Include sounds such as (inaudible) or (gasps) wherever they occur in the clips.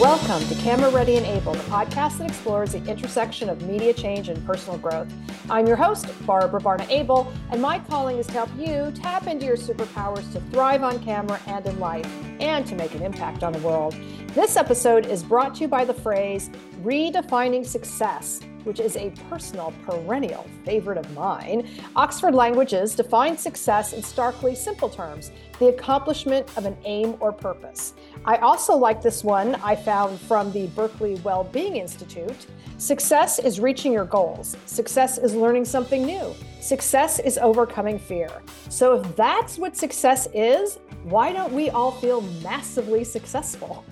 Welcome to Camera Ready and Abel, the podcast that explores the intersection of media change and personal growth. I'm your host, Barbara Varna Abel, and my calling is to help you tap into your superpowers to thrive on camera and in life, and to make an impact on the world. This episode is brought to you by the phrase redefining success which is a personal perennial favorite of mine. Oxford Languages defines success in starkly simple terms the accomplishment of an aim or purpose. I also like this one I found from the Berkeley Wellbeing Institute. Success is reaching your goals. Success is learning something new. Success is overcoming fear. So, if that's what success is, why don't we all feel massively successful?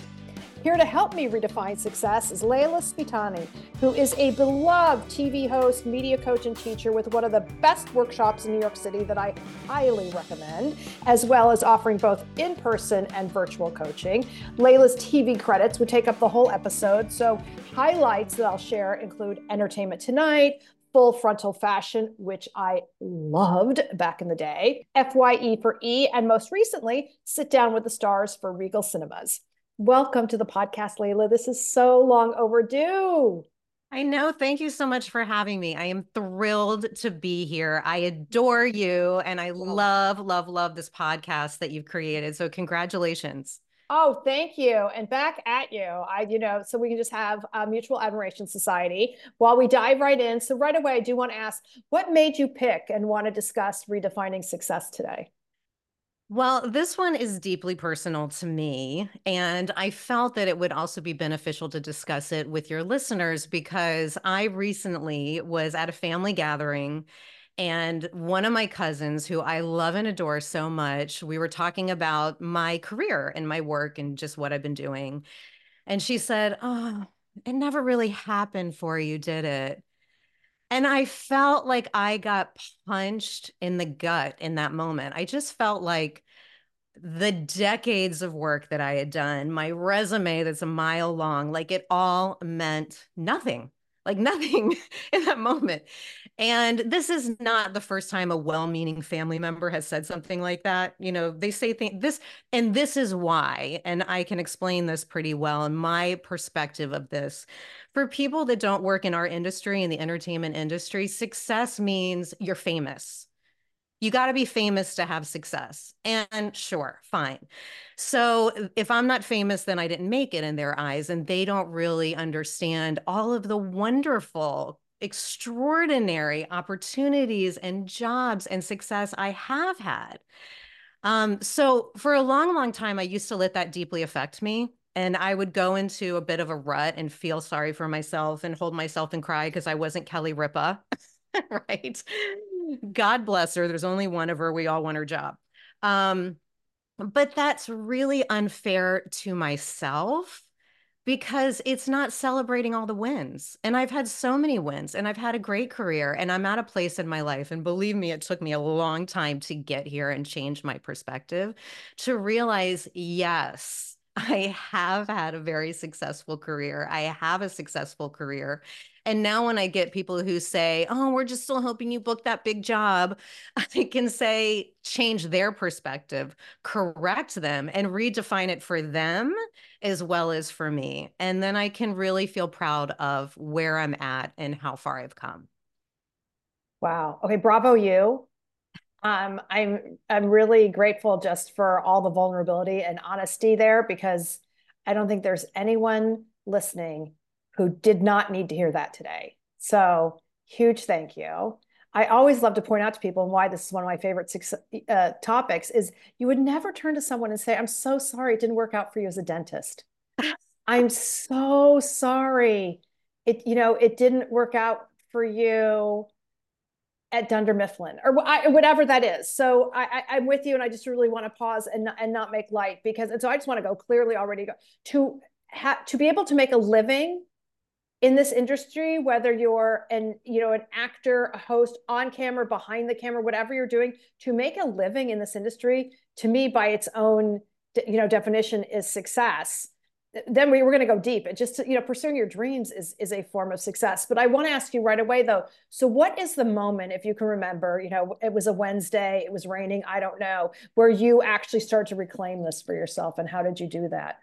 Here to help me redefine success is Leila Sbitani, who is a beloved TV host, media coach, and teacher with one of the best workshops in New York City that I highly recommend, as well as offering both in person and virtual coaching. Leila's TV credits would take up the whole episode, so highlights that I'll share include Entertainment Tonight, full frontal fashion, which I loved back in the day, FYE for E, and most recently, Sit Down with the Stars for Regal Cinemas. Welcome to the podcast, Leila. This is so long overdue. I know. Thank you so much for having me. I am thrilled to be here. I adore you and I oh. love, love, love this podcast that you've created. So, congratulations. Oh, thank you. And back at you. I, you know, so we can just have a mutual admiration society while we dive right in. So, right away, I do want to ask what made you pick and want to discuss redefining success today? Well, this one is deeply personal to me. And I felt that it would also be beneficial to discuss it with your listeners because I recently was at a family gathering. And one of my cousins, who I love and adore so much, we were talking about my career and my work and just what I've been doing. And she said, Oh, it never really happened for you, did it? And I felt like I got punched in the gut in that moment. I just felt like the decades of work that I had done, my resume that's a mile long, like it all meant nothing, like (laughs) nothing in that moment. And this is not the first time a well meaning family member has said something like that. You know, they say things, this, and this is why. And I can explain this pretty well in my perspective of this. For people that don't work in our industry, in the entertainment industry, success means you're famous you got to be famous to have success. And sure, fine. So if I'm not famous, then I didn't make it in their eyes. And they don't really understand all of the wonderful, extraordinary opportunities and jobs and success I have had. Um, so for a long, long time, I used to let that deeply affect me. And I would go into a bit of a rut and feel sorry for myself and hold myself and cry because I wasn't Kelly Ripa. (laughs) right. God bless her. There's only one of her. We all want her job. Um, but that's really unfair to myself because it's not celebrating all the wins. And I've had so many wins and I've had a great career and I'm at a place in my life. And believe me, it took me a long time to get here and change my perspective to realize yes, I have had a very successful career. I have a successful career. And now when I get people who say, oh, we're just still hoping you book that big job, (laughs) I can say, change their perspective, correct them, and redefine it for them as well as for me. And then I can really feel proud of where I'm at and how far I've come. Wow. Okay. Bravo, you. Um, I'm I'm really grateful just for all the vulnerability and honesty there because I don't think there's anyone listening who did not need to hear that today. So huge thank you. I always love to point out to people and why this is one of my favorite six, uh, topics is you would never turn to someone and say, I'm so sorry it didn't work out for you as a dentist. (laughs) I'm so sorry. It, you know, it didn't work out for you at Dunder Mifflin or I, whatever that is. So I, I, am with you, and I just really want to pause and and not make light because. And so I just want to go clearly already go to have to be able to make a living in this industry whether you're an you know an actor a host on camera behind the camera whatever you're doing to make a living in this industry to me by its own you know definition is success then we, we're going to go deep and just you know pursuing your dreams is is a form of success but i want to ask you right away though so what is the moment if you can remember you know it was a wednesday it was raining i don't know where you actually start to reclaim this for yourself and how did you do that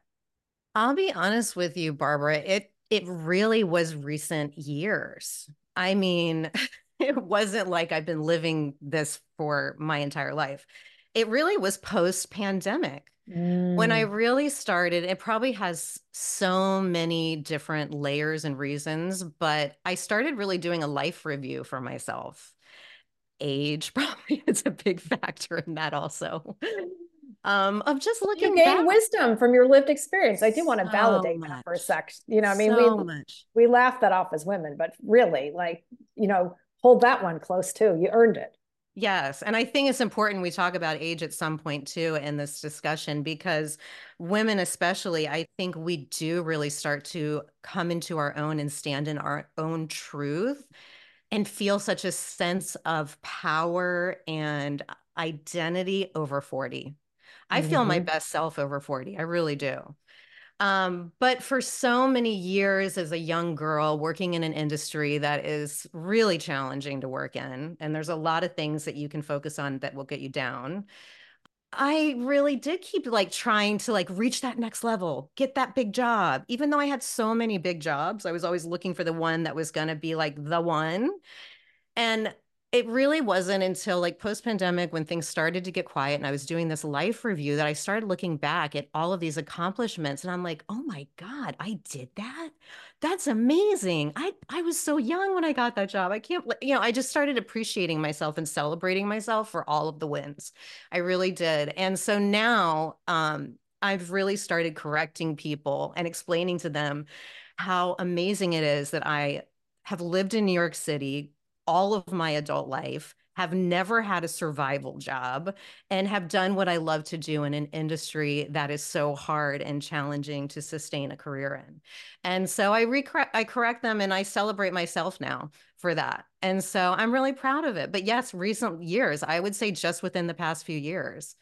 I'll be honest with you, Barbara. It it really was recent years. I mean, (laughs) it wasn't like I've been living this for my entire life. It really was post pandemic. Mm. When I mm. really started, it probably has so many different layers and reasons, but I started really doing a life review for myself. Age (laughs) probably is a big factor in that also um, of just looking you gain back. wisdom from your lived experience. I do want to validate much. that for a sec. You know, I mean, so we much. we laugh that off as women, but really, like, you know, hold that one close too. You earned it. Yes. And I think it's important we talk about age at some point too in this discussion because women, especially, I think we do really start to come into our own and stand in our own truth and feel such a sense of power and identity over 40. I feel mm-hmm. my best self over 40. I really do. Um, but for so many years as a young girl working in an industry that is really challenging to work in, and there's a lot of things that you can focus on that will get you down. I really did keep like trying to like reach that next level, get that big job. Even though I had so many big jobs, I was always looking for the one that was going to be like the one. And it really wasn't until like post pandemic when things started to get quiet and I was doing this life review that I started looking back at all of these accomplishments and I'm like, "Oh my god, I did that? That's amazing. I I was so young when I got that job. I can't you know, I just started appreciating myself and celebrating myself for all of the wins. I really did. And so now um I've really started correcting people and explaining to them how amazing it is that I have lived in New York City, all of my adult life, have never had a survival job, and have done what I love to do in an industry that is so hard and challenging to sustain a career in. And so I recor- I correct them and I celebrate myself now for that. And so I'm really proud of it. But yes, recent years, I would say just within the past few years.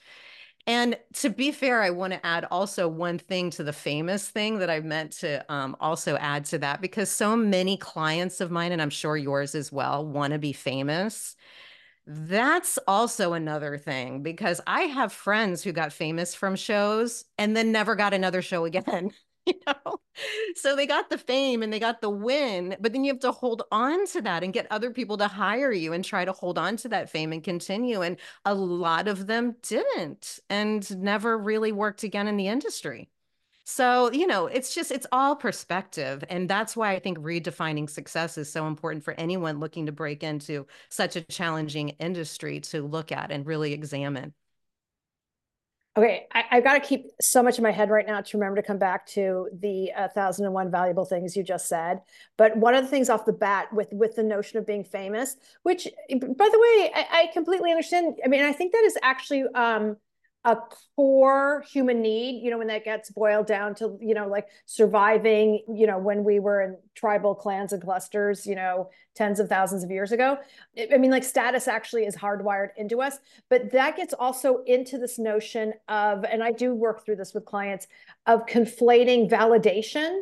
And to be fair, I want to add also one thing to the famous thing that I meant to um, also add to that because so many clients of mine, and I'm sure yours as well, want to be famous. That's also another thing because I have friends who got famous from shows and then never got another show again. (laughs) (laughs) you know so they got the fame and they got the win but then you have to hold on to that and get other people to hire you and try to hold on to that fame and continue and a lot of them didn't and never really worked again in the industry so, you know, it's just, it's all perspective. And that's why I think redefining success is so important for anyone looking to break into such a challenging industry to look at and really examine. Okay, I, have got to keep so much in my head right now to remember to come back to the thousand and one valuable things you just said. But one of the things off the bat with with the notion of being famous, which by the way, I, I completely understand. I mean, I think that is actually um, a core human need you know when that gets boiled down to you know like surviving you know when we were in tribal clans and clusters you know tens of thousands of years ago. I mean like status actually is hardwired into us but that gets also into this notion of and i do work through this with clients of conflating validation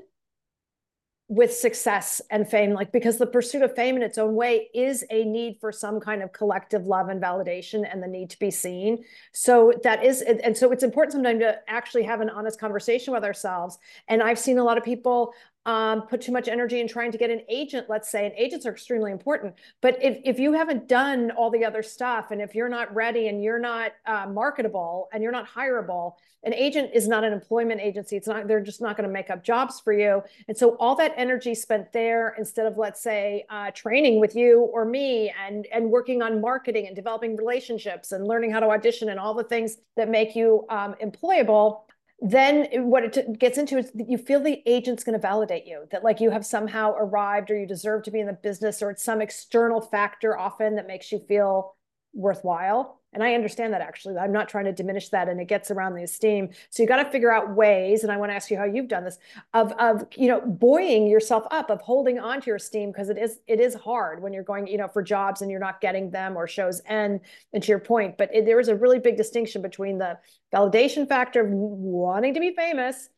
with success and fame like because the pursuit of fame in its own way is a need for some kind of collective love and validation and the need to be seen. So that is and so it's important sometimes to actually have an honest conversation with ourselves. And i've seen a lot of people um, put too much energy in trying to get an agent, let's say, and agents are extremely important. But if, if you haven't done all the other stuff and if you're not ready and you're not uh, marketable and you're not hireable, an agent is not an employment agency. It's not, they're just not going to make up jobs for you. And so all that energy spent there instead of, let's say, uh, training with you or me and, and working on marketing and developing relationships and learning how to audition and all the things that make you um, employable then what it gets into is you feel the agent's going to validate you that like you have somehow arrived or you deserve to be in the business or it's some external factor often that makes you feel worthwhile and I understand that actually. I'm not trying to diminish that and it gets around the esteem. So you got to figure out ways, and I want to ask you how you've done this, of of you know, buoying yourself up, of holding on to your esteem because it is it is hard when you're going, you know, for jobs and you're not getting them or shows end. And to your point, but it, there is a really big distinction between the validation factor of wanting to be famous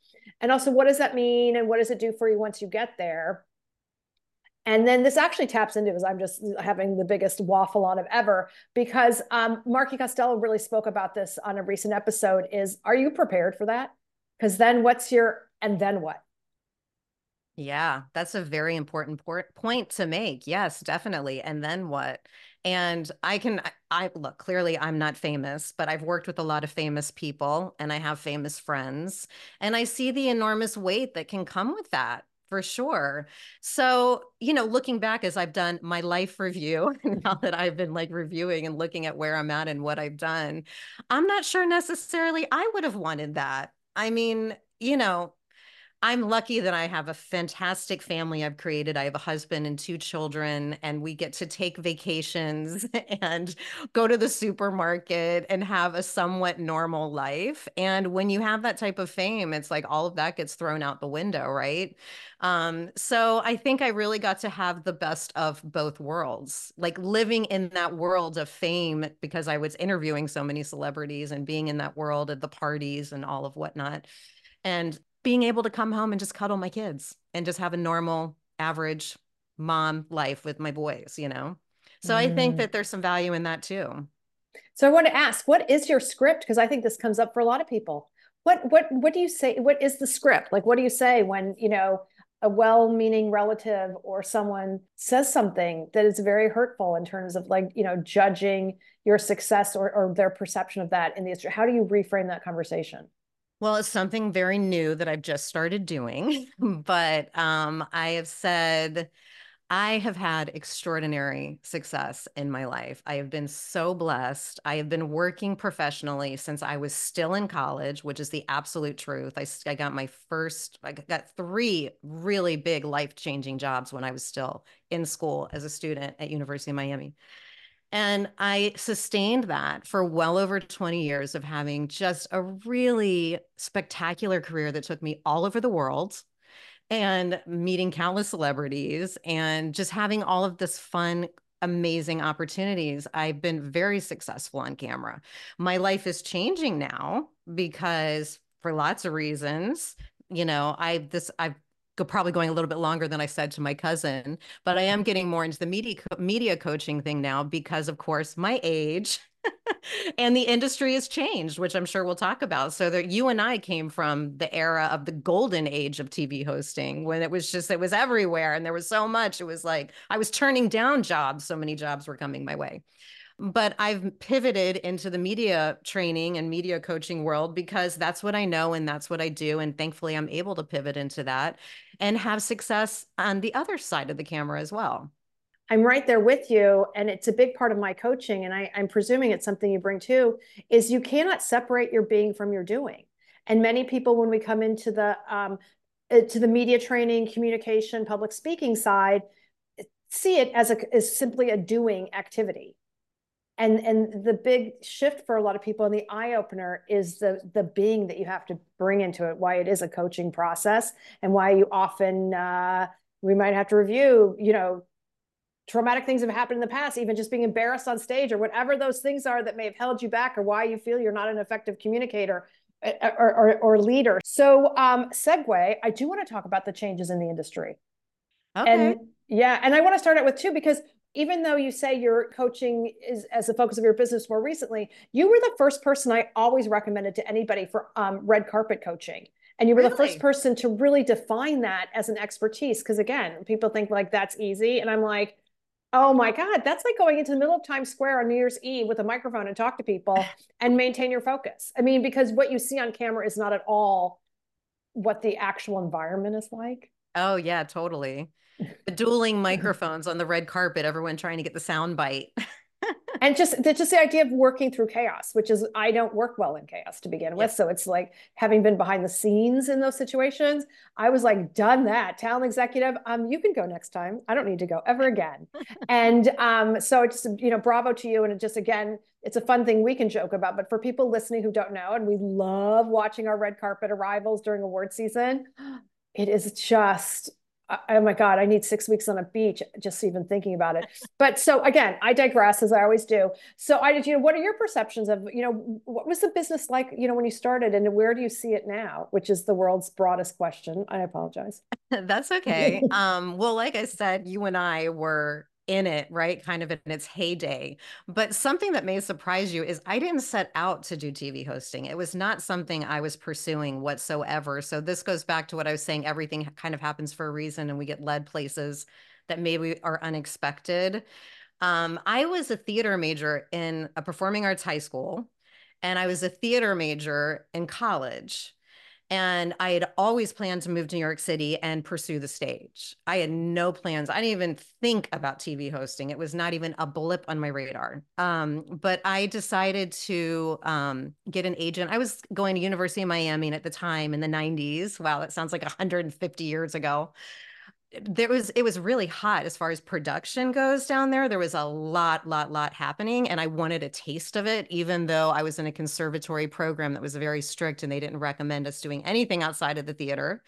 and also what does that mean and what does it do for you once you get there and then this actually taps into because I'm just having the biggest waffle on of ever because um, Marky Costello really spoke about this on a recent episode. Is are you prepared for that? Because then what's your, and then what? Yeah, that's a very important point to make. Yes, definitely. And then what? And I can, I look, clearly I'm not famous, but I've worked with a lot of famous people and I have famous friends. And I see the enormous weight that can come with that for sure. So, you know, looking back as I've done my life review, (laughs) now that I've been like reviewing and looking at where I'm at and what I've done, I'm not sure necessarily I would have wanted that. I mean, you know, I'm lucky that I have a fantastic family I've created. I have a husband and two children, and we get to take vacations (laughs) and go to the supermarket and have a somewhat normal life. And when you have that type of fame, it's like all of that gets thrown out the window, right? Um, so I think I really got to have the best of both worlds, like living in that world of fame because I was interviewing so many celebrities and being in that world at the parties and all of whatnot. And being able to come home and just cuddle my kids and just have a normal, average mom life with my boys, you know? So mm. I think mm. that there's some value in that too. So I want to ask, what is your script? Because I think this comes up for a lot of people. What what what do you say? What is the script? Like what do you say when, you know, a well-meaning relative or someone says something that is very hurtful in terms of like, you know, judging your success or, or their perception of that in the how do you reframe that conversation? Well, it's something very new that I've just started doing, (laughs) but um, I have said I have had extraordinary success in my life. I have been so blessed. I have been working professionally since I was still in college, which is the absolute truth. I, I got my first, I got three really big life changing jobs when I was still in school as a student at University of Miami. And I sustained that for well over 20 years of having just a really spectacular career that took me all over the world and meeting countless celebrities and just having all of this fun, amazing opportunities. I've been very successful on camera. My life is changing now because for lots of reasons, you know, I this I've probably going a little bit longer than I said to my cousin, but I am getting more into the media media coaching thing now because of course my age (laughs) and the industry has changed, which I'm sure we'll talk about. So that you and I came from the era of the golden age of TV hosting when it was just it was everywhere and there was so much. It was like I was turning down jobs, so many jobs were coming my way but I've pivoted into the media training and media coaching world because that's what I know and that's what I do. And thankfully, I'm able to pivot into that and have success on the other side of the camera as well. I'm right there with you. And it's a big part of my coaching. And I, am presuming it's something you bring too, is you cannot separate your being from your doing. And many people, when we come into the um, uh, to the media training, communication, public speaking side, see it as a as simply a doing activity and and the big shift for a lot of people and the eye opener is the the being that you have to bring into it why it is a coaching process and why you often uh, we might have to review you know traumatic things have happened in the past even just being embarrassed on stage or whatever those things are that may have held you back or why you feel you're not an effective communicator uh, or, or, or leader so um segue i do want to talk about the changes in the industry okay. and yeah and i want to start out with two because even though you say your coaching is as the focus of your business more recently, you were the first person I always recommended to anybody for um, red carpet coaching. And you were really? the first person to really define that as an expertise. Because again, people think like that's easy. And I'm like, oh my God, that's like going into the middle of Times Square on New Year's Eve with a microphone and talk to people (sighs) and maintain your focus. I mean, because what you see on camera is not at all what the actual environment is like. Oh, yeah, totally the dueling microphones on the red carpet, everyone trying to get the sound bite. (laughs) and just just the idea of working through chaos, which is I don't work well in chaos to begin with. So it's like having been behind the scenes in those situations, I was like, done that. Talent executive, um, you can go next time. I don't need to go ever again. (laughs) and um, so it's you know, bravo to you. And it just again, it's a fun thing we can joke about. But for people listening who don't know, and we love watching our red carpet arrivals during award season, (gasps) it is just oh my god i need six weeks on a beach just even thinking about it. But so again i digress as i always do. So i did you know what are your perceptions of you know what was the business like you know when you started and where do you see it now which is the world's broadest question? I apologize. (laughs) That's okay. Um well like i said you and i were in it, right? Kind of in its heyday. But something that may surprise you is I didn't set out to do TV hosting. It was not something I was pursuing whatsoever. So this goes back to what I was saying everything kind of happens for a reason and we get led places that maybe are unexpected. Um, I was a theater major in a performing arts high school, and I was a theater major in college. And I had always planned to move to New York City and pursue the stage. I had no plans. I didn't even think about TV hosting. It was not even a blip on my radar. Um, but I decided to um, get an agent. I was going to University of Miami at the time in the 90s. Wow, that sounds like 150 years ago there was it was really hot as far as production goes down there there was a lot lot lot happening and i wanted a taste of it even though i was in a conservatory program that was very strict and they didn't recommend us doing anything outside of the theater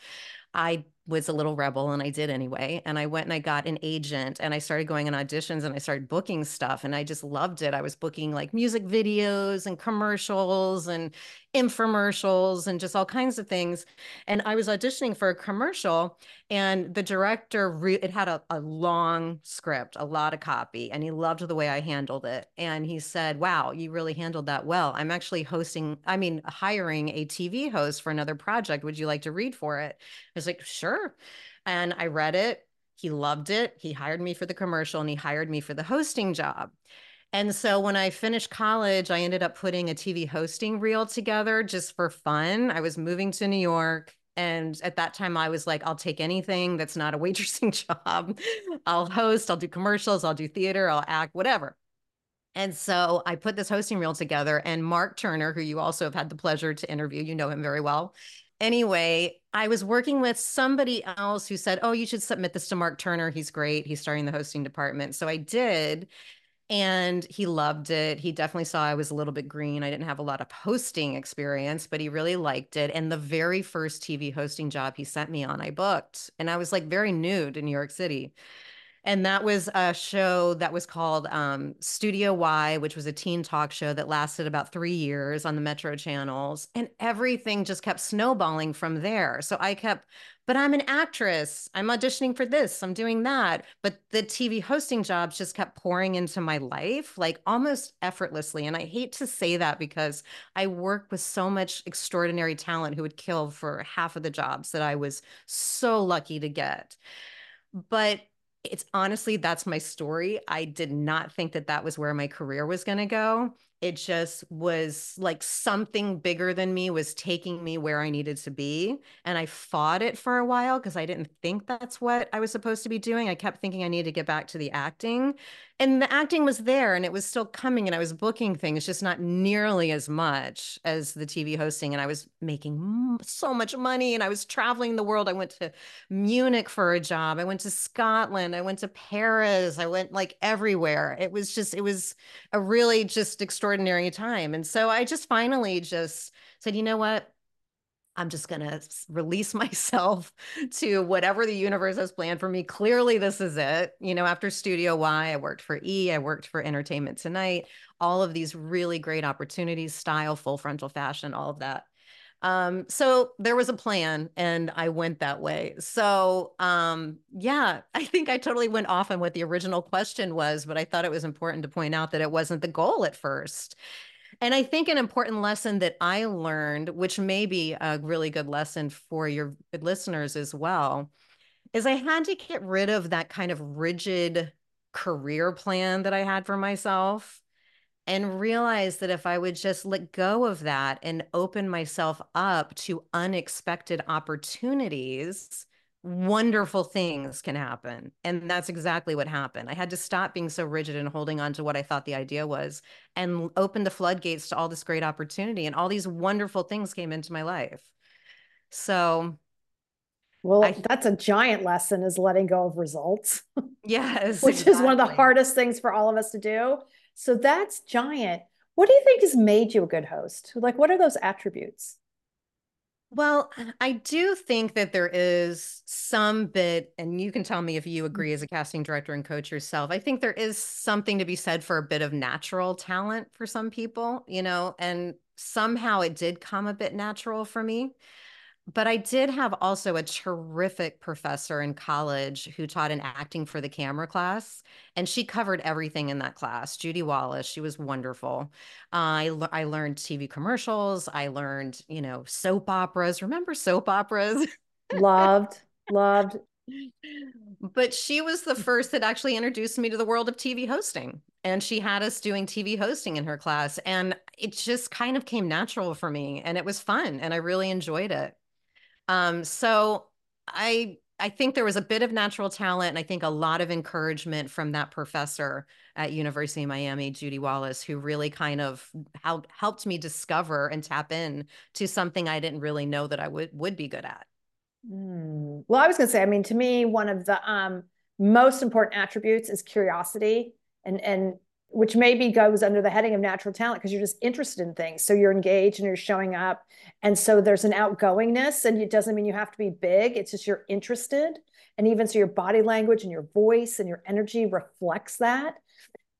i was a little rebel and I did anyway. And I went and I got an agent and I started going on auditions and I started booking stuff and I just loved it. I was booking like music videos and commercials and infomercials and just all kinds of things. And I was auditioning for a commercial and the director, re- it had a, a long script, a lot of copy, and he loved the way I handled it. And he said, Wow, you really handled that well. I'm actually hosting, I mean, hiring a TV host for another project. Would you like to read for it? I was like, Sure sure. And I read it. He loved it. He hired me for the commercial and he hired me for the hosting job. And so when I finished college, I ended up putting a TV hosting reel together just for fun. I was moving to New York. And at that time, I was like, I'll take anything that's not a waitressing (laughs) job. I'll host, I'll do commercials, I'll do theater, I'll act, whatever. And so I put this hosting reel together. And Mark Turner, who you also have had the pleasure to interview, you know him very well, anyway, I was working with somebody else who said, Oh, you should submit this to Mark Turner. He's great. He's starting the hosting department. So I did. And he loved it. He definitely saw I was a little bit green. I didn't have a lot of hosting experience, but he really liked it. And the very first TV hosting job he sent me on, I booked. And I was like very new to New York City. And that was a show that was called um, Studio Y, which was a teen talk show that lasted about three years on the Metro channels. And everything just kept snowballing from there. So I kept, but I'm an actress. I'm auditioning for this. I'm doing that. But the TV hosting jobs just kept pouring into my life, like almost effortlessly. And I hate to say that because I work with so much extraordinary talent who would kill for half of the jobs that I was so lucky to get. But it's honestly that's my story. I did not think that that was where my career was going to go. It just was like something bigger than me was taking me where I needed to be. And I fought it for a while because I didn't think that's what I was supposed to be doing. I kept thinking I needed to get back to the acting. And the acting was there and it was still coming and I was booking things, just not nearly as much as the TV hosting. And I was making so much money and I was traveling the world. I went to Munich for a job. I went to Scotland. I went to Paris. I went like everywhere. It was just, it was a really just extraordinary time. And so I just finally just said, you know what? I'm just going to release (laughs) myself to whatever the universe has planned for me. Clearly, this is it. You know, after Studio Y, I worked for E, I worked for Entertainment Tonight, all of these really great opportunities, style, full frontal fashion, all of that. Um, so there was a plan and I went that way. So um, yeah, I think I totally went off on what the original question was, but I thought it was important to point out that it wasn't the goal at first. And I think an important lesson that I learned, which may be a really good lesson for your listeners as well, is I had to get rid of that kind of rigid career plan that I had for myself and realize that if I would just let go of that and open myself up to unexpected opportunities, wonderful things can happen. And that's exactly what happened. I had to stop being so rigid and holding on to what I thought the idea was and open the floodgates to all this great opportunity. And all these wonderful things came into my life. So, well, I, that's a giant lesson is letting go of results. (laughs) Yes. which exactly. is one of the hardest things for all of us to do. So that's giant. What do you think has made you a good host? Like, what are those attributes? Well, I do think that there is some bit, and you can tell me if you mm. agree as a casting director and coach yourself. I think there is something to be said for a bit of natural talent for some people, you know, and somehow it did come a bit natural for me. But I did have also a terrific professor in college who taught an acting for the camera class, and she covered everything in that class. Judy Wallace, she was wonderful. Uh, I I learned TV commercials. I learned, you know, soap operas. Remember soap operas? (laughs) loved, loved. But she was the first that actually introduced me to the world of TV hosting. And she had us doing TV hosting in her class. And it just kind of came natural for me. And it was fun. And I really enjoyed it. Um, so I I think there was a bit of natural talent and I think a lot of encouragement from that professor at University of Miami, Judy Wallace, who really kind of helped helped me discover and tap in to something I didn't really know that I would would be good at. Mm. Well, I was going to say, I mean, to me, one of the um, most important attributes is curiosity, and and which maybe goes under the heading of natural talent because you're just interested in things. So you're engaged and you're showing up. And so there's an outgoingness, and it doesn't mean you have to be big. It's just you're interested. And even so, your body language and your voice and your energy reflects that.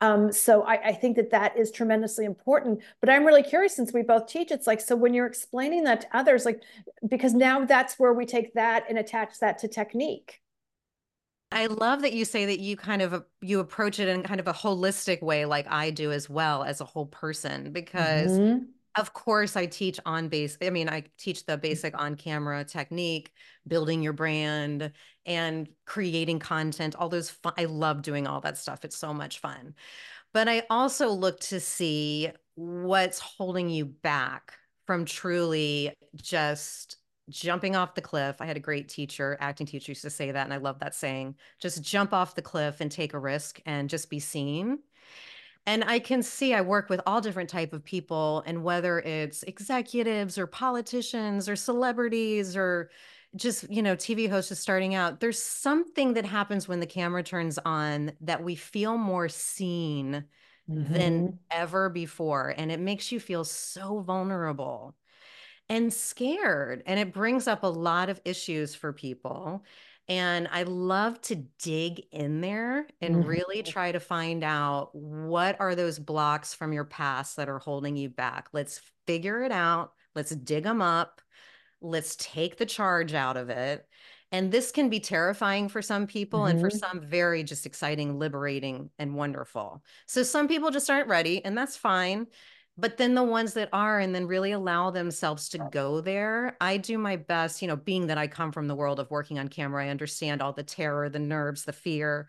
Um, so I, I, think that that is tremendously important. But I'm really curious since we both teach, it's like, so when you're explaining that to others, like, because now that's where we take that and attach that to technique. I love that you say that you kind of you approach it in kind of a holistic way like I do as well as a whole person because mm-hmm. of course I teach on base I mean I teach the basic on camera technique building your brand and creating content all those fun, I love doing all that stuff it's so much fun but I also look to see what's holding you back from truly just jumping off the cliff. I had a great teacher, acting teacher used to say that. And I love that saying just jump off the cliff and take a risk and just be seen. And I can see I work with all different type of people and whether it's executives or politicians or celebrities or just, you know, TV hosts just starting out, there's something that happens when the camera turns on that we feel more seen mm-hmm. than ever before. And it makes you feel so vulnerable and scared. And it brings up a lot of issues for people. And I love to dig in there and mm-hmm. really try to find out what are those blocks from your past that are holding you back. Let's figure it out. Let's dig them up. Let's take the charge out of it. And this can be terrifying for some people mm-hmm. and for mm-hmm. some very just exciting, liberating, and wonderful. So some people just aren't ready, and that's fine but then the ones that are and then really allow themselves to go there i do my best you know being that i come from the world of working on camera i understand all the terror the nerves the fear.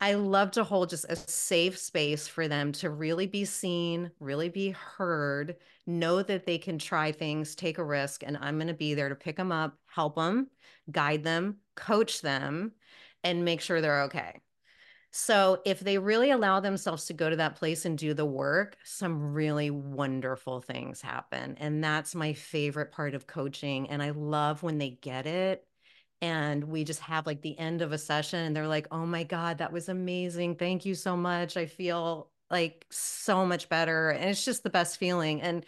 I love to hold just a safe space for them to really be seen really be heard know that they can try things take a risk and i'm going to be there to pick them up help them guide them coach them and make sure they're okay so if they really allow themselves to go to that place and do the work, some really wonderful things happen. And that's my favorite part of coaching. And I love when they get it. And we just have like the end of a session and they're like, oh my God, that was amazing. Thank you so much. I feel like so much better. And it's just the best feeling. And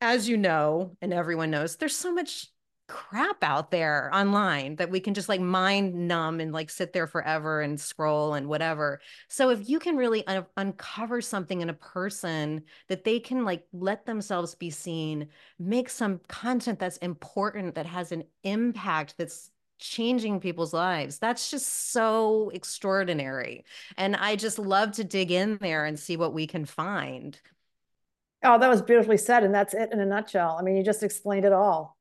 as you know, and everyone knows, there's so much crap out there online that we can just like mind numb and like sit there forever and scroll and whatever. So if you can really un- uncover something in a person that they can like let themselves be seen, make some content that's important that has an impact that's changing people's lives. That's just so extraordinary. And I just love to dig in there and see what we can find. Oh, that was beautifully said. And that's it in a nutshell. I mean, you just explained it all.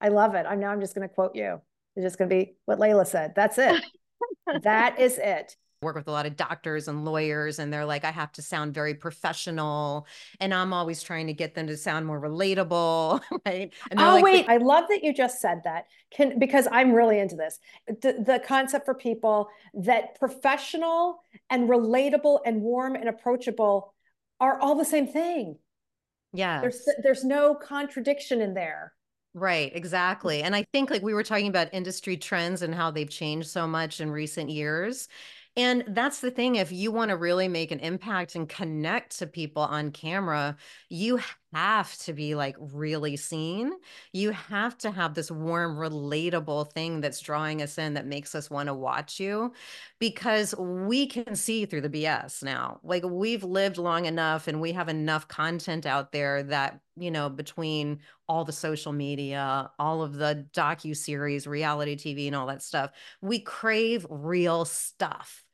I love it. I'm now I'm just going to quote you. It's just going to be what Leila said. That's it. (laughs) that is it. Work with a lot of doctors and lawyers, and they're like, I have to sound very professional. And I'm always trying to get them to sound more relatable. (laughs) Right. oh, like, wait. I love that you just said that. Can because I'm really into this. The, the concept for people that professional and relatable and warm and approachable are all the same thing. Yeah. There's there's no contradiction in there. Right, exactly. And I think like we were talking about industry trends and how they've changed so much in recent years. And that's the thing if you want to really make an impact and connect to people on camera, you have to be like really seen. You have to have this warm, relatable thing that's drawing us in that makes us want to watch you because we can see through the BS now. Like we've lived long enough and we have enough content out there that, you know, between all the social media, all of the docu series, reality TV and all that stuff, we crave real stuff.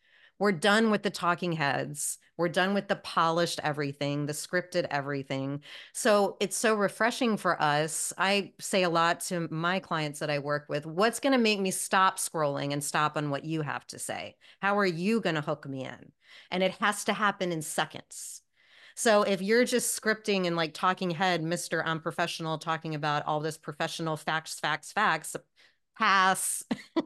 We're done with the talking heads we're done with the polished everything, the scripted everything. So it's so refreshing for us. I say a lot to my clients that I work with what's going to make me stop scrolling and stop on what you have to say? How are you going to hook me in? And it has to happen in seconds. So if you're just scripting and like talking head, Mr. I'm professional, talking about all this professional facts, facts, facts, pass, (laughs)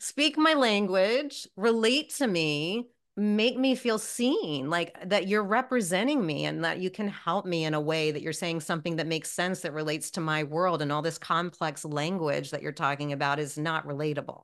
speak my language, relate to me, make me feel seen like that you're representing me and that you can help me in a way that you're saying something that makes sense that relates to my world and all this complex language that you're talking about is not relatable.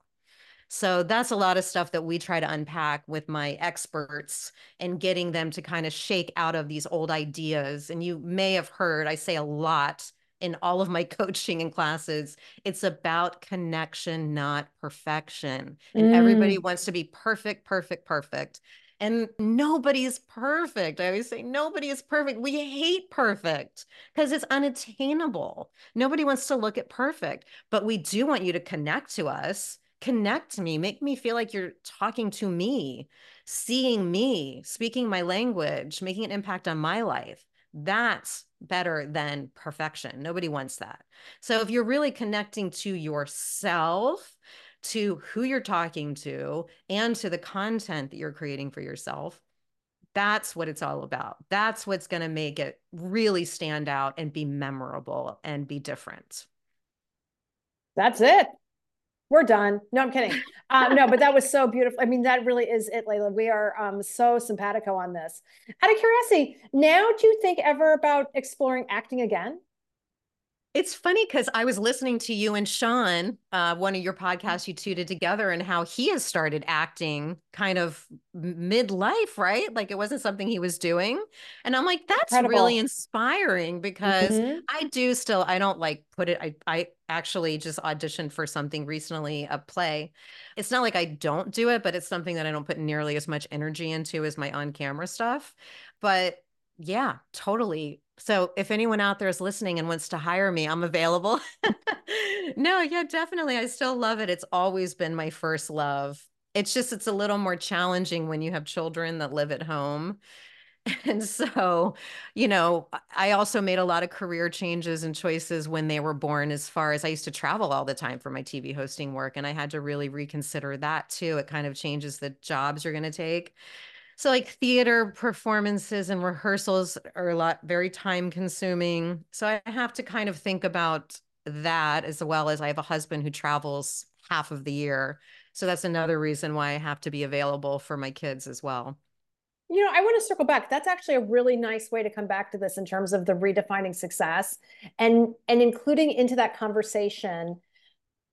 So that's a lot of stuff that we try to unpack with my experts and getting them to kind of shake out of these old ideas. And you may have heard i say a lot in all of my (laughs) coaching and classes it's about connection not perfection and mm. everybody wants to be perfect perfect perfect and nobody is perfect. I always say nobody is perfect. We hate perfect because it's unattainable. Nobody wants to look at perfect, but we do want you to connect to us, connect me, make me feel like you're talking to me, seeing me, speaking my language, making an impact on my life. That's better than perfection. Nobody wants that. So if you're really connecting to yourself, to who you're talking to, and to the content that you're creating for yourself, that's what it's all about. That's what's going to make it really stand out and be memorable and be different. That's it we're done. No, I'm kidding. Um, no, but that was so beautiful. I mean, that really is it, Leila. We are um, so simpatico on this. Out of curiosity, now do you think ever about exploring acting again? It's funny because I was listening to you and Sean, uh, one of your podcasts you two did together, and how he has started acting kind of midlife, right? Like it wasn't something he was doing. And I'm like, that's Incredible. really inspiring because mm-hmm. I do still, I don't like put it, I, I actually just auditioned for something recently, a play. It's not like I don't do it, but it's something that I don't put nearly as much energy into as my on camera stuff. But yeah, totally. So if anyone out there is listening and wants to hire me, I'm available. (laughs) no, yeah, definitely. I still love it. It's always been my first love. It's just it's a little more challenging when you have children that live at home. (laughs) And so, you know, I also made a lot of career changes and choices when they were born as far as I used to travel all the time for my TV hosting work and I had to really reconsider that too. It kind of changes the jobs you're going to take. So like theater performances and rehearsals are a lot very time consuming. So I have to kind of think about that as well as I have a husband who travels half of the year. So that's another reason why I have to be available for my kids as well. You know, I want to circle back. That's actually a really nice way to come back to this in terms of the redefining success and and including into that conversation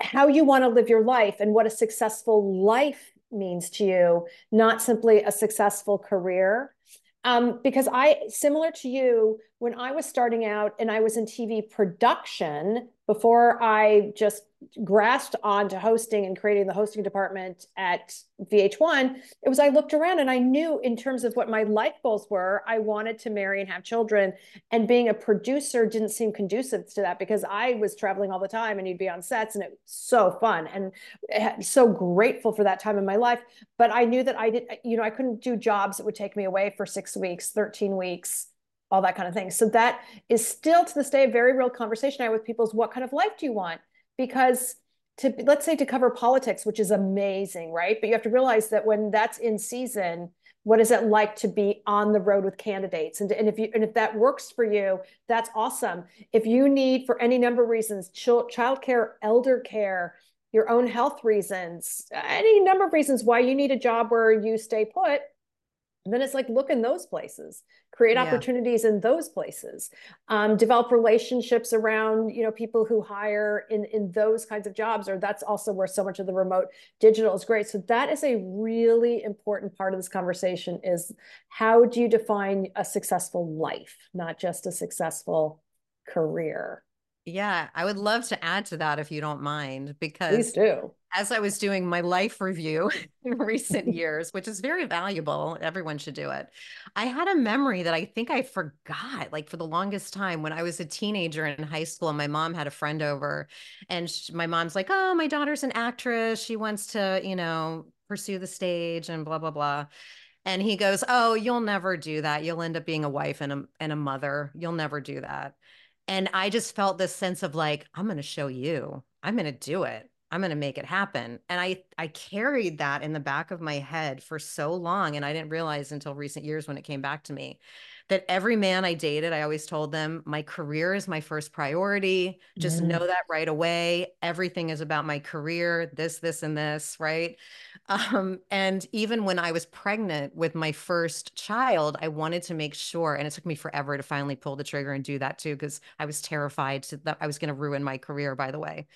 how you want to live your life and what a successful life means to you, not simply a successful career. Um, because I, similar to you, when I was starting out and I was in TV production, before I just grasped onto hosting and creating the hosting department at VH1, it was I looked around and I knew in terms of what my life goals were, I wanted to marry and have children. And being a producer didn't seem conducive to that because I was traveling all the time and you'd be on sets and it was so fun and so grateful for that time in my life. But I knew that I did, you know, I couldn't do jobs that would take me away for six weeks, 13 weeks all that kind of thing. So that is still to this day a very real conversation I have with people is what kind of life do you want? Because to let's say to cover politics, which is amazing, right? But you have to realize that when that's in season, what is it like to be on the road with candidates? And, and if you and if that works for you, that's awesome. If you need for any number of reasons, child care, elder care, your own health reasons, any number of reasons why you need a job where you stay put, And then it's like look in those places create yeah. opportunities in those places um, develop relationships around you know people who hire in in those kinds of jobs or that's also where so much of the remote digital is great so that is a really important part of this conversation is how do you define a successful life not just a successful career yeah, I would love to add to that if you don't mind, because please do. As I was doing my life review (laughs) in recent (laughs) years, which is very valuable, everyone should do it. I had a memory that I think I forgot, like for the longest time when I was a teenager in high school. My mom had a friend over, and she, my mom's like, "Oh, my daughter's an actress. She wants to, you know, pursue the stage and blah blah blah." And he goes, "Oh, you'll never do that. You'll end up being a wife and a and a mother. You'll never do that." And I just felt this sense of like, I'm going to show you, I'm going to do it. I'm going to make it happen. And I I carried that in the back of my head for so long and I didn't realize until recent years when it came back to me that every man I dated, I always told them my career is my first priority. Just mm. know that right away. Everything is about my career, this this and this, right? (laughs) Um, and even when I was pregnant with my first child, I wanted to make sure, and it took me forever to finally pull the trigger and do that too, because I was terrified to, that I was going to ruin my career, by the way.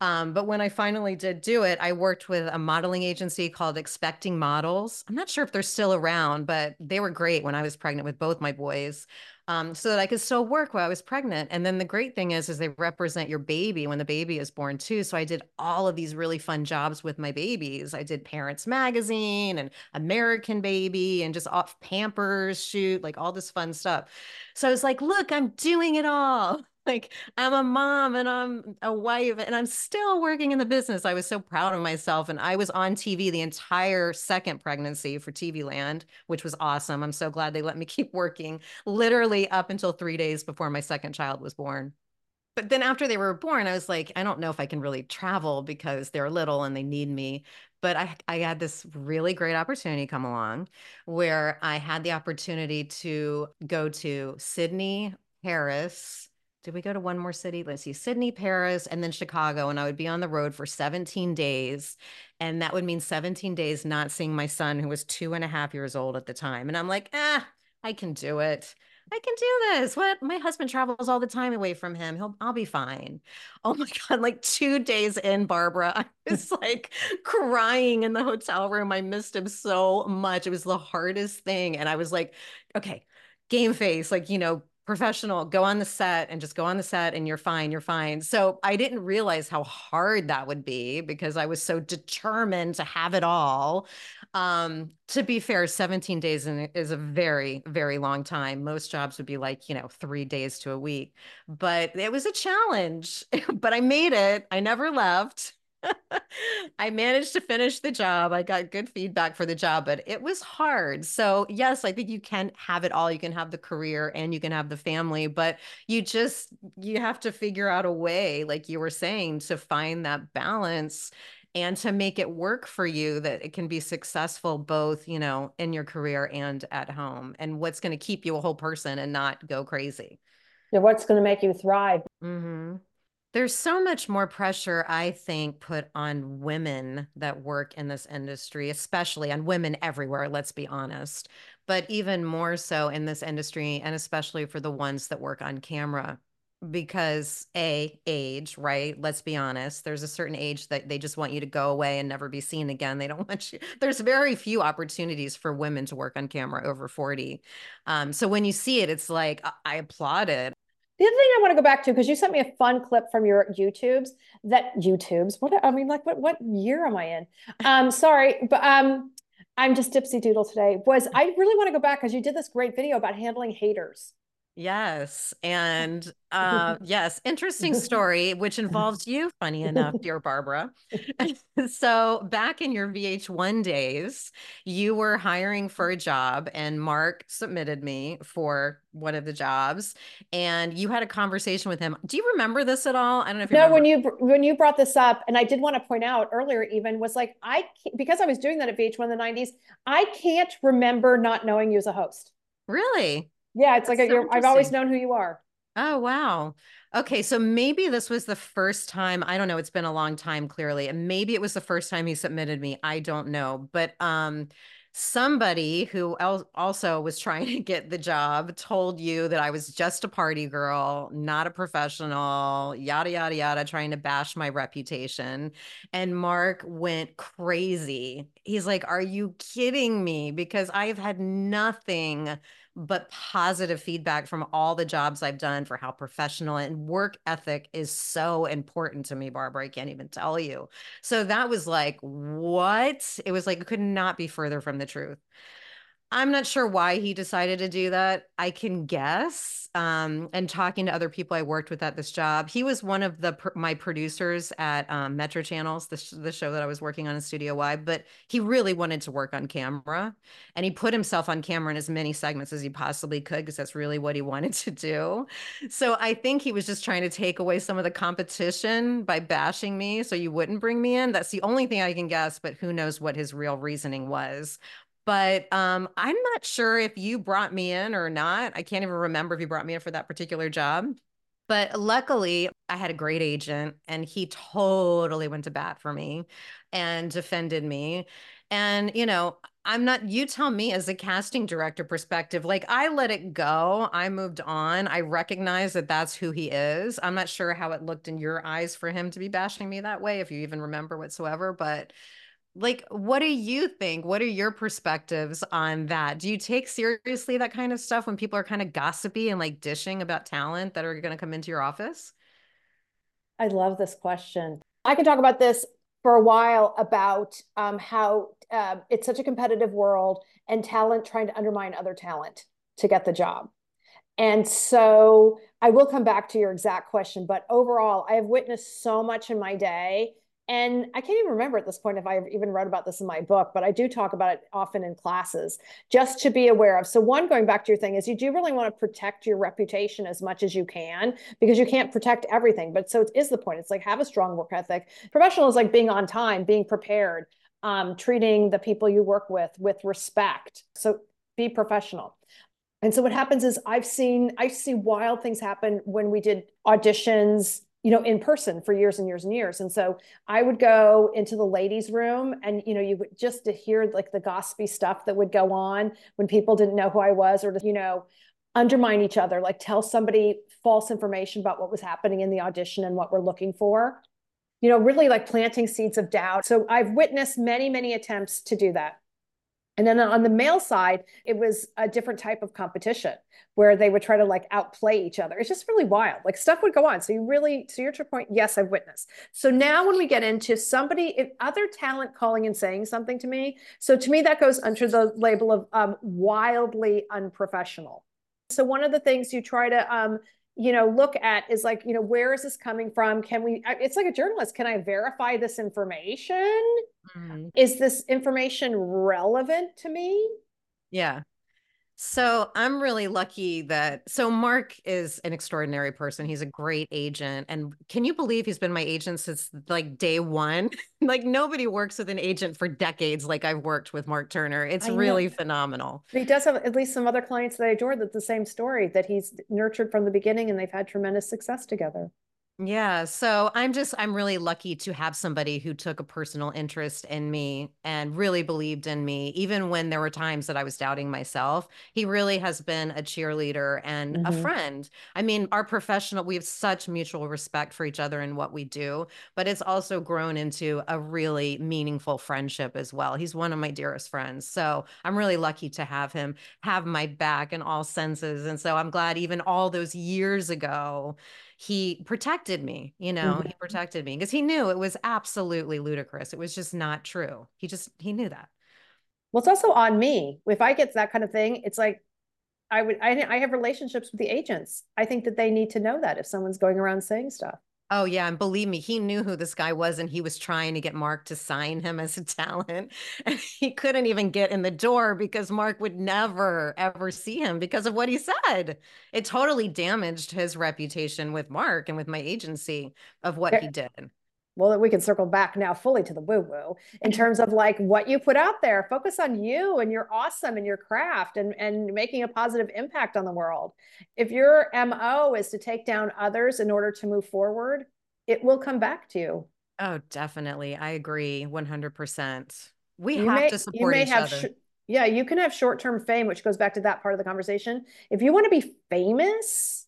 Um, but when I finally did do it, I worked with a modeling agency called Expecting Models. I'm not sure if they're still around, but they were great when I was pregnant with both my boys um, so that I could still work while I was pregnant. And then the great thing is, is they represent your baby when the baby is born too. So I did all of these really fun jobs with my babies. I did Parents Magazine and American Baby and just off Pampers shoot, like all this fun stuff. So I was like, look, I'm doing it all. Like I'm a mom and I'm a wife and I'm still working in the business. I was so proud of myself. And I was on TV the entire second pregnancy for TV Land, which was awesome. I'm so glad they let me (laughs) keep working literally up until three days before my second child was born. But then after they were born, I was like, I don't know if I can really travel because they're little and they need me. But I, I had this really great opportunity come along where I had the opportunity to go to Sydney, Paris, did we go to one more city? Let's see, Sydney, Paris, and then Chicago. And I would be on the road for 17 days. And that would mean 17 days not seeing my son, who was two and a half years old at the time. And I'm like, ah, I can do it. I can do this. What? My husband travels all the time away from him. He'll I'll be fine. Oh my (laughs) God. Like two days in, Barbara, I (laughs) was like crying in the hotel room. I missed him so much. It was the hardest thing. And I was like, okay, game face, like, you know, professional go on the set and just go on the set and you're fine you're fine. So i didn't realize how hard that would be because i was so determined to have it all. Um to be fair 17 days is a very very long time. Most jobs would be like you know 3 days to a week. But it was a challenge (laughs) but i made it. I never left I managed to finish the job. I got good feedback for the job, but it was hard. So, yes, I think you can have it all. You can have the career and you can have the family, but you just you have to figure out a way like you were saying to find that balance and to make it work for you that it can be successful both, you know, in your career and at home. And what's going to keep you a whole person and not go crazy. Yeah, what's going to make you thrive? Mm-hmm. There's so much more pressure, I think, put on women that work in this industry, especially on women everywhere, let's be honest, but even more so in this industry, and especially for the ones that work on camera. Because a age, right? Let's be honest. There's a certain age that they just want you to go away and never be seen again. They don't (laughs) want you. There's very few opportunities for women to work on camera over 40. Um, so when you see it, it's like I applaud it. The other thing I want to go back to because you sent me a fun clip from your YouTubes that YouTubes. What I mean, like what what year am I in? Um, sorry, but um, I'm just dipsy doodle today. Was I really want to go back because you did this great video about handling haters. Yes. And uh, (laughs) yes, interesting story, which involves you, funny enough, dear Barbara. (laughs) so, back in your VH1 days, you were hiring for a job, and Mark submitted me for one of the jobs, and you had a conversation with him. Do you remember this at all? I don't know if you no. Remember. When you when you brought this up, and I did want to point out earlier, even was like I because I was doing that at VH1 in the '90s, I can't remember not knowing you as a host. Really? Yeah, it's That's like so I've always known who you are. Oh, wow. Okay, so maybe this was the first time, I don't know, it's been a long time clearly. And maybe it was the first time he submitted me. I don't know. But um somebody who also was trying (laughs) to get the job told you that I was just a party girl, not a professional, yada, yada, yada, trying to bash my reputation. And Mark went crazy. He's like, Are you kidding me? Because I have had nothing but positive feedback from all the jobs I've done for how professional and work ethic is so important to me, Barbara. I can't even tell you. So that was like, what? It was like, it could not be further from the truth. I'm not sure why he decided to do that. I can guess. Um, and talking to other people I worked with at this job, he was one of the my producers at um, Metro Channels, the, sh- the show that I was working on in Studio Y. But he really wanted to work on camera, and he put himself on camera in as many segments as he possibly could because that's really what he (laughs) wanted to do. So I think he was just trying to take away some of the competition by bashing me, so you wouldn't bring me in. That's the only thing I can guess. But who knows what his real reasoning was? But um, I'm not sure if you brought me in or not. I can't even remember if you brought me in for that particular job. But luckily, I had a great agent and he totally went to bat for me and defended me. And, you know, I'm not, you tell me as a casting director perspective, like I let it go. I moved on. I recognize that that's who he is. I'm not sure how it looked in your eyes for him to be bashing me that way, if you even remember whatsoever. But like what do you think? What are your perspectives on that? Do you take seriously that kind of stuff when people are kind of gossipy and like dishing about talent that are going to come into your office? I love this question. I can talk about this for a while about um, how uh, it's such a competitive world and talent trying to undermine other talent to get the job. And so i will come back to your exact question but overall i have witnessed so much in my day and I can't even remember at this point if I even wrote about this in my book, but I do talk about it often in classes just to be aware of. So, one, going back to your thing, is you do really want to protect your reputation as much as you can because you can't protect everything. But so it is the point. It's like have a strong work ethic. Professional is like being on time, being prepared, um, treating the people you work with with respect. So, be professional. And so what happens is I've seen I see wild things happen when we did auditions you know, in person for years and years and years. And so I would go into the ladies' room and, you know, you would just to hear like the gossipy stuff that would go on when people didn't know who I was or to, you know, undermine each other, like tell somebody false information about what was happening in the audition and what we're looking for. You know, really like planting seeds of doubt. So I've witnessed many, many attempts to do that. And then on the male side, it was a different type of competition where they would try to like outplay each other. It's just really wild. Like stuff would go on. So you really, to your point, yes, I've witnessed. So now when we get into somebody, if other talent calling and saying something to me, so to me that goes under the label of um, wildly unprofessional. So one of the things you try to um, you know look at is like you know where is this coming from? Can we it's like a journalist. Can i verify this information? Mm. is this information relevant to me? Yeah so I'm really lucky that so Mark is an extraordinary person. He's a great agent. And can you believe he's been my agent since like day one? (laughs) like nobody works with an agent for decades like I've worked with Mark Turner. It's really phenomenal. But he does have at least some other clients that I adore that the same story that he's nurtured from the beginning and they've had tremendous success together. Yeah. So I'm just, I'm really lucky to have somebody who took a personal interest in me and really believed in me, even when there were times that I was doubting myself. He really has been a cheerleader and mm-hmm. a friend. I mean, our professional, we have such mutual respect for each other and what we do, but it's also grown into a really meaningful friendship as well. He's one of my dearest friends. So I'm really lucky to have him have my back in all senses. And so I'm glad even all those years ago, he protected me, you know, mm-hmm. he protected me because he knew it was absolutely ludicrous. It was just not true. He just, he knew that. Well, it's also on me. If I get that kind of thing, it's like, I would, I, I have relationships with the agents. I think that they need to know that if someone's going around saying stuff. Oh yeah, and believe me, he knew who this guy was, and he was trying to get Mark to sign him as a talent, (laughs) and he couldn't even get in the door because Mark would never ever see him because of what he said. It totally damaged his reputation with Mark and with my agency of what he did well we can circle back now fully to the woo woo in terms of like what you put out there. Focus on you and you're awesome and your craft and and making a positive impact on the world. If your mo is to take down others in order to move forward it will come back to you. Oh definitely. I agree 100% we you have may, to support each other. sh- Yeah, you can have short term fame, which goes back to that part of the conversation. If you want to be famous,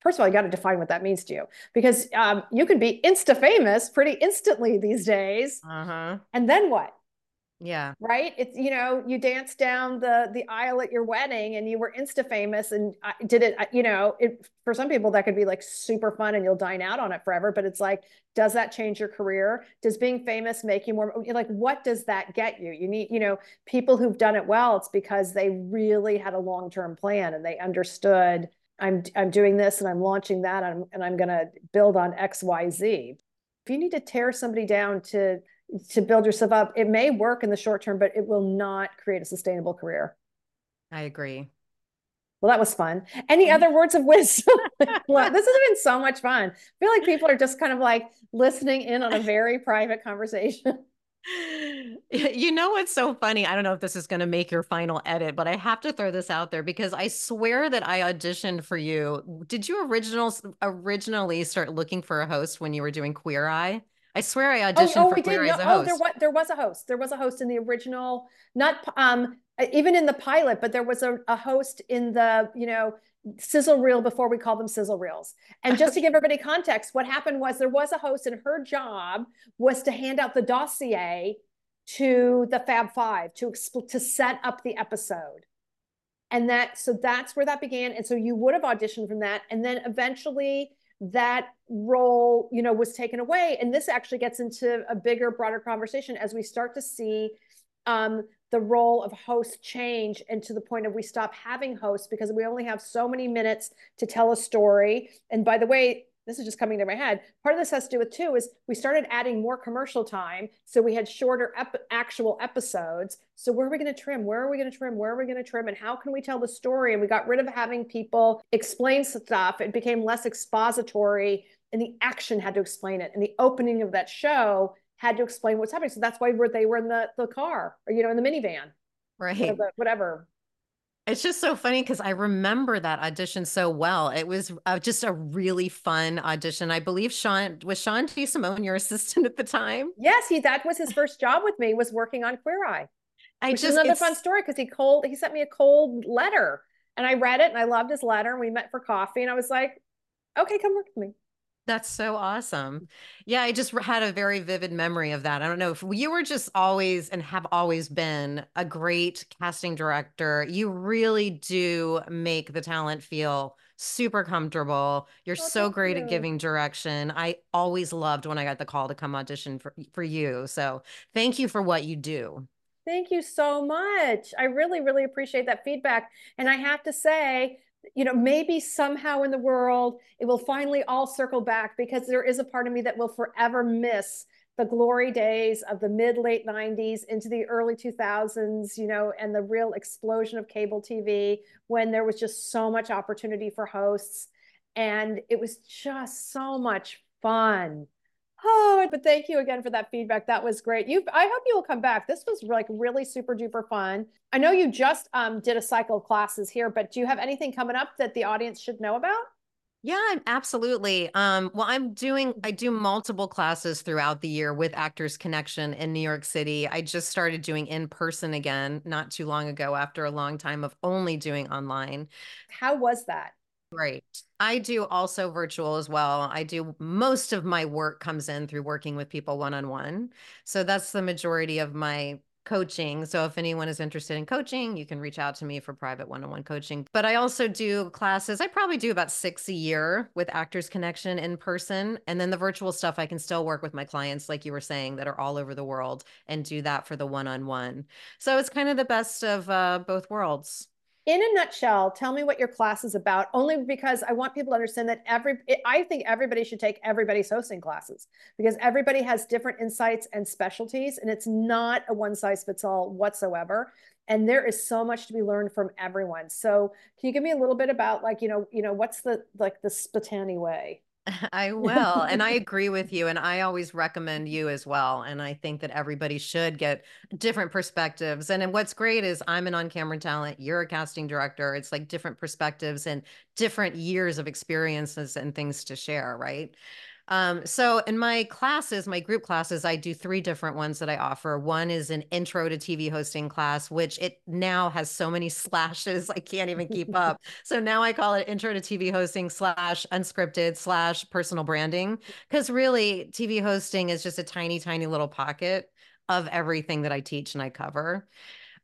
first of all, you got to define what that means to you because um, you can be insta famous pretty instantly these days. Uh-huh. And then what? Yeah. Right. It's, you know, you danced down the, the aisle at your wedding and you were insta famous and I did it, you know, it, for some people that could be like super fun and you'll dine out on it forever. But it's like, does that change your career? Does being famous make you more like, what does that get you? You need, you know, people who've done it well, it's because they really had a long-term plan and they understood I'm, I'm doing this and I'm launching that and I'm, and I'm going to build on X, Y, Z. If you need to tear somebody down to to build yourself up. It may work in the short term, but it will not create a sustainable career. I agree. Well, that was fun. Any other words of wisdom? (laughs) well, this has been so much fun. I feel like people are just kind of like listening in on a very private conversation. (laughs) You know what's so funny? I don't know if this is going to make your final edit, but I have to throw this out there because I swear that I auditioned for you. Did you original originally start looking for a host when you were doing Queer Eye? I swear I oh, auditioned oh, oh, for Queer Eye as a host. Oh, there was there was a host. There was a host in the original, not um even in the pilot, but there was a, a host in the you know sizzle reel before we call them sizzle reels. And just to give everybody context, what happened was there was a host, and her job was to hand out the dossier to the Fab Five to to set up the episode. And that so that's where that began. And so you would have auditioned from that, and then eventually that role you know was taken away and this actually gets into a bigger broader conversation as we start to see um, the role of host change and to the point of we stop having hosts because we only have so many minutes to tell a story and by the way this is just coming to my head. Part of this has to do with too is we started adding more commercial time, so we had shorter ep- actual episodes. So where are we going to trim? Where are we going to trim? Where are we going to trim? And how can we tell the story? And we got rid of having people explain stuff. It became less expository, and the action had to explain it. And the opening of that show had to explain what's happening. So that's why they were in the the car or you know in the minivan, right? Whatever. whatever. It's just so funny because I remember that audition so well. It was uh, just a really fun audition. I believe Sean was Sean T. Simone your (laughs) assistant at the time. Yes, he that was his first job with me was working on Queer Eye. I just another fun story because he cold he sent me a cold letter and I read it and I loved his letter and we met for coffee and I was like, okay, come work with me. That's so awesome. Yeah, I just had a very vivid memory of that. I don't know if you were just always and have always been a great casting director. You really do make the talent feel super comfortable. You're oh, so great you. at giving direction. I always loved when I got the call to come audition for, for you. So thank you for what you do. Thank you so much. I really, really appreciate that feedback. And I have to say, you know, maybe somehow in the world it will finally all circle back because there is a part of me that will forever miss the glory days of the mid late 90s into the early 2000s, you know, and the real explosion of cable TV when there was just so much opportunity for hosts. And it was just so much fun. Oh, but thank you again for that feedback. That was great. You, I hope you will come back. This was like really super duper fun. I know you just um, did a cycle of classes here, but do you have anything coming up that the audience should know about? Yeah, absolutely. Um, well, I'm doing, I do multiple classes throughout the year with Actors Connection in New York City. I just started doing in person again not too long ago after a long time of only doing online. How was that? Great. I do also virtual as well. I do most of my work comes in through working with people one on one. So that's the majority of my coaching. So if anyone is interested in coaching, you can reach out to me for private one on one coaching. But I also do classes. I probably do about six a year with Actors Connection in person. And then the virtual stuff, I can still work with my clients, like you were saying, that are all over the world and do that for the one on one. So it's kind of the best of uh, both worlds in a nutshell, tell me what your class is about, only because I want people to understand that every, I think everybody should take everybody's hosting classes because everybody has different insights and specialties, and it's not a one size fits all whatsoever. And there is so much to be learned from everyone. So can you give me a little bit about like, you know, you know, what's the, like the Sbitani way? I will. and I agree with you. And I always recommend you as well. And I think that everybody should get different perspectives. And, and what's great is I'm an on camera talent, you're a casting director. It's like different perspectives and different years of experiences and things to share, right? Um, so in my classes, my group classes, I do three different ones that I offer. One is an intro to TV hosting class, which it now has so many (laughs) slashes, I can't even keep up. (laughs) So now I call it intro to TV hosting slash unscripted slash personal branding. Cause really TV hosting is just a tiny, tiny little pocket of everything that I teach and I cover.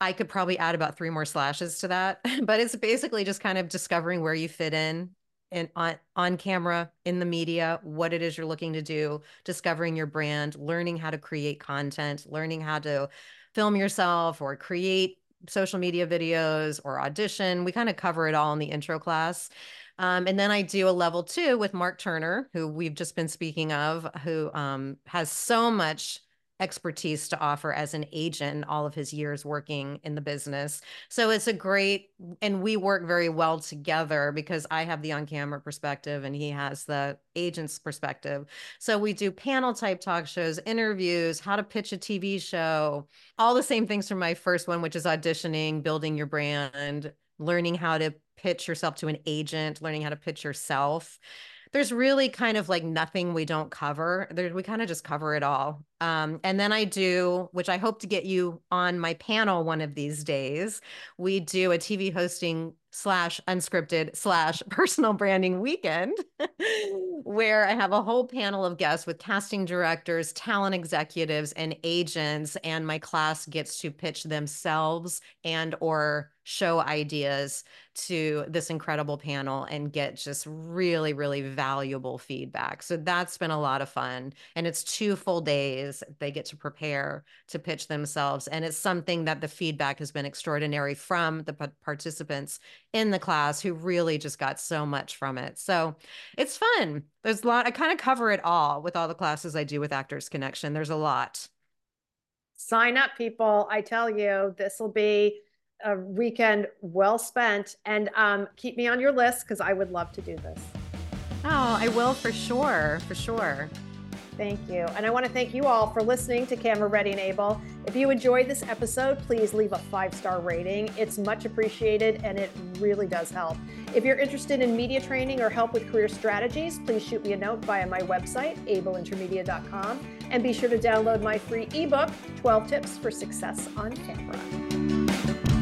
I could probably add about three more slashes to that, (laughs) but it's basically just kind of discovering where you fit in and on on camera in the media what it is you're looking to do discovering your brand learning how to create content learning how to film yourself or create social media videos or audition. We kind of cover it all in the intro class. Um, and then I do a level two with Mark Turner, who we've just been speaking of, who um, has so much expertise to offer as an agent all of his years working in the business. So it's a great and we work very well together because I have the on-camera perspective and he has the agent's perspective. So we do panel type talk shows, interviews, how to pitch a TV show, all the same things from my first one which is auditioning, building your brand, learning how to pitch yourself to an agent, learning how to pitch yourself there's really kind of like nothing we don't cover. There, we kind of just cover it all. Um, and then I do, which I hope to get you on my panel one of these days. We do a TV hosting slash unscripted slash (laughs) personal branding weekend (laughs) where I have a whole panel of guests with casting directors, talent executives, and agents. And my class gets to pitch themselves and or show ideas to this incredible panel and get just really, really valuable feedback. So that's been a lot of fun. And it's two full days they get to prepare to pitch themselves. And it's something that the feedback has been extraordinary from the participants in the class who really just got so much from it. So it's fun. There's a lot, I kind of cover it all with all the classes I do with Actors Connection. There's a lot. Sign up, people. I tell you, this will be a weekend well spent. And um, keep me on your list because I would love to do this. Oh, I will for sure. For sure. Thank you. And I want to thank you all for listening to Camera Ready and Abel. If you enjoyed this episode, please leave a five star rating. It's much appreciated and it really does help. If you're interested in media training or help with career strategies, please shoot me a note via my website, ableintermedia.com. And be sure to download my free ebook, 12 Tips for Success on Camera.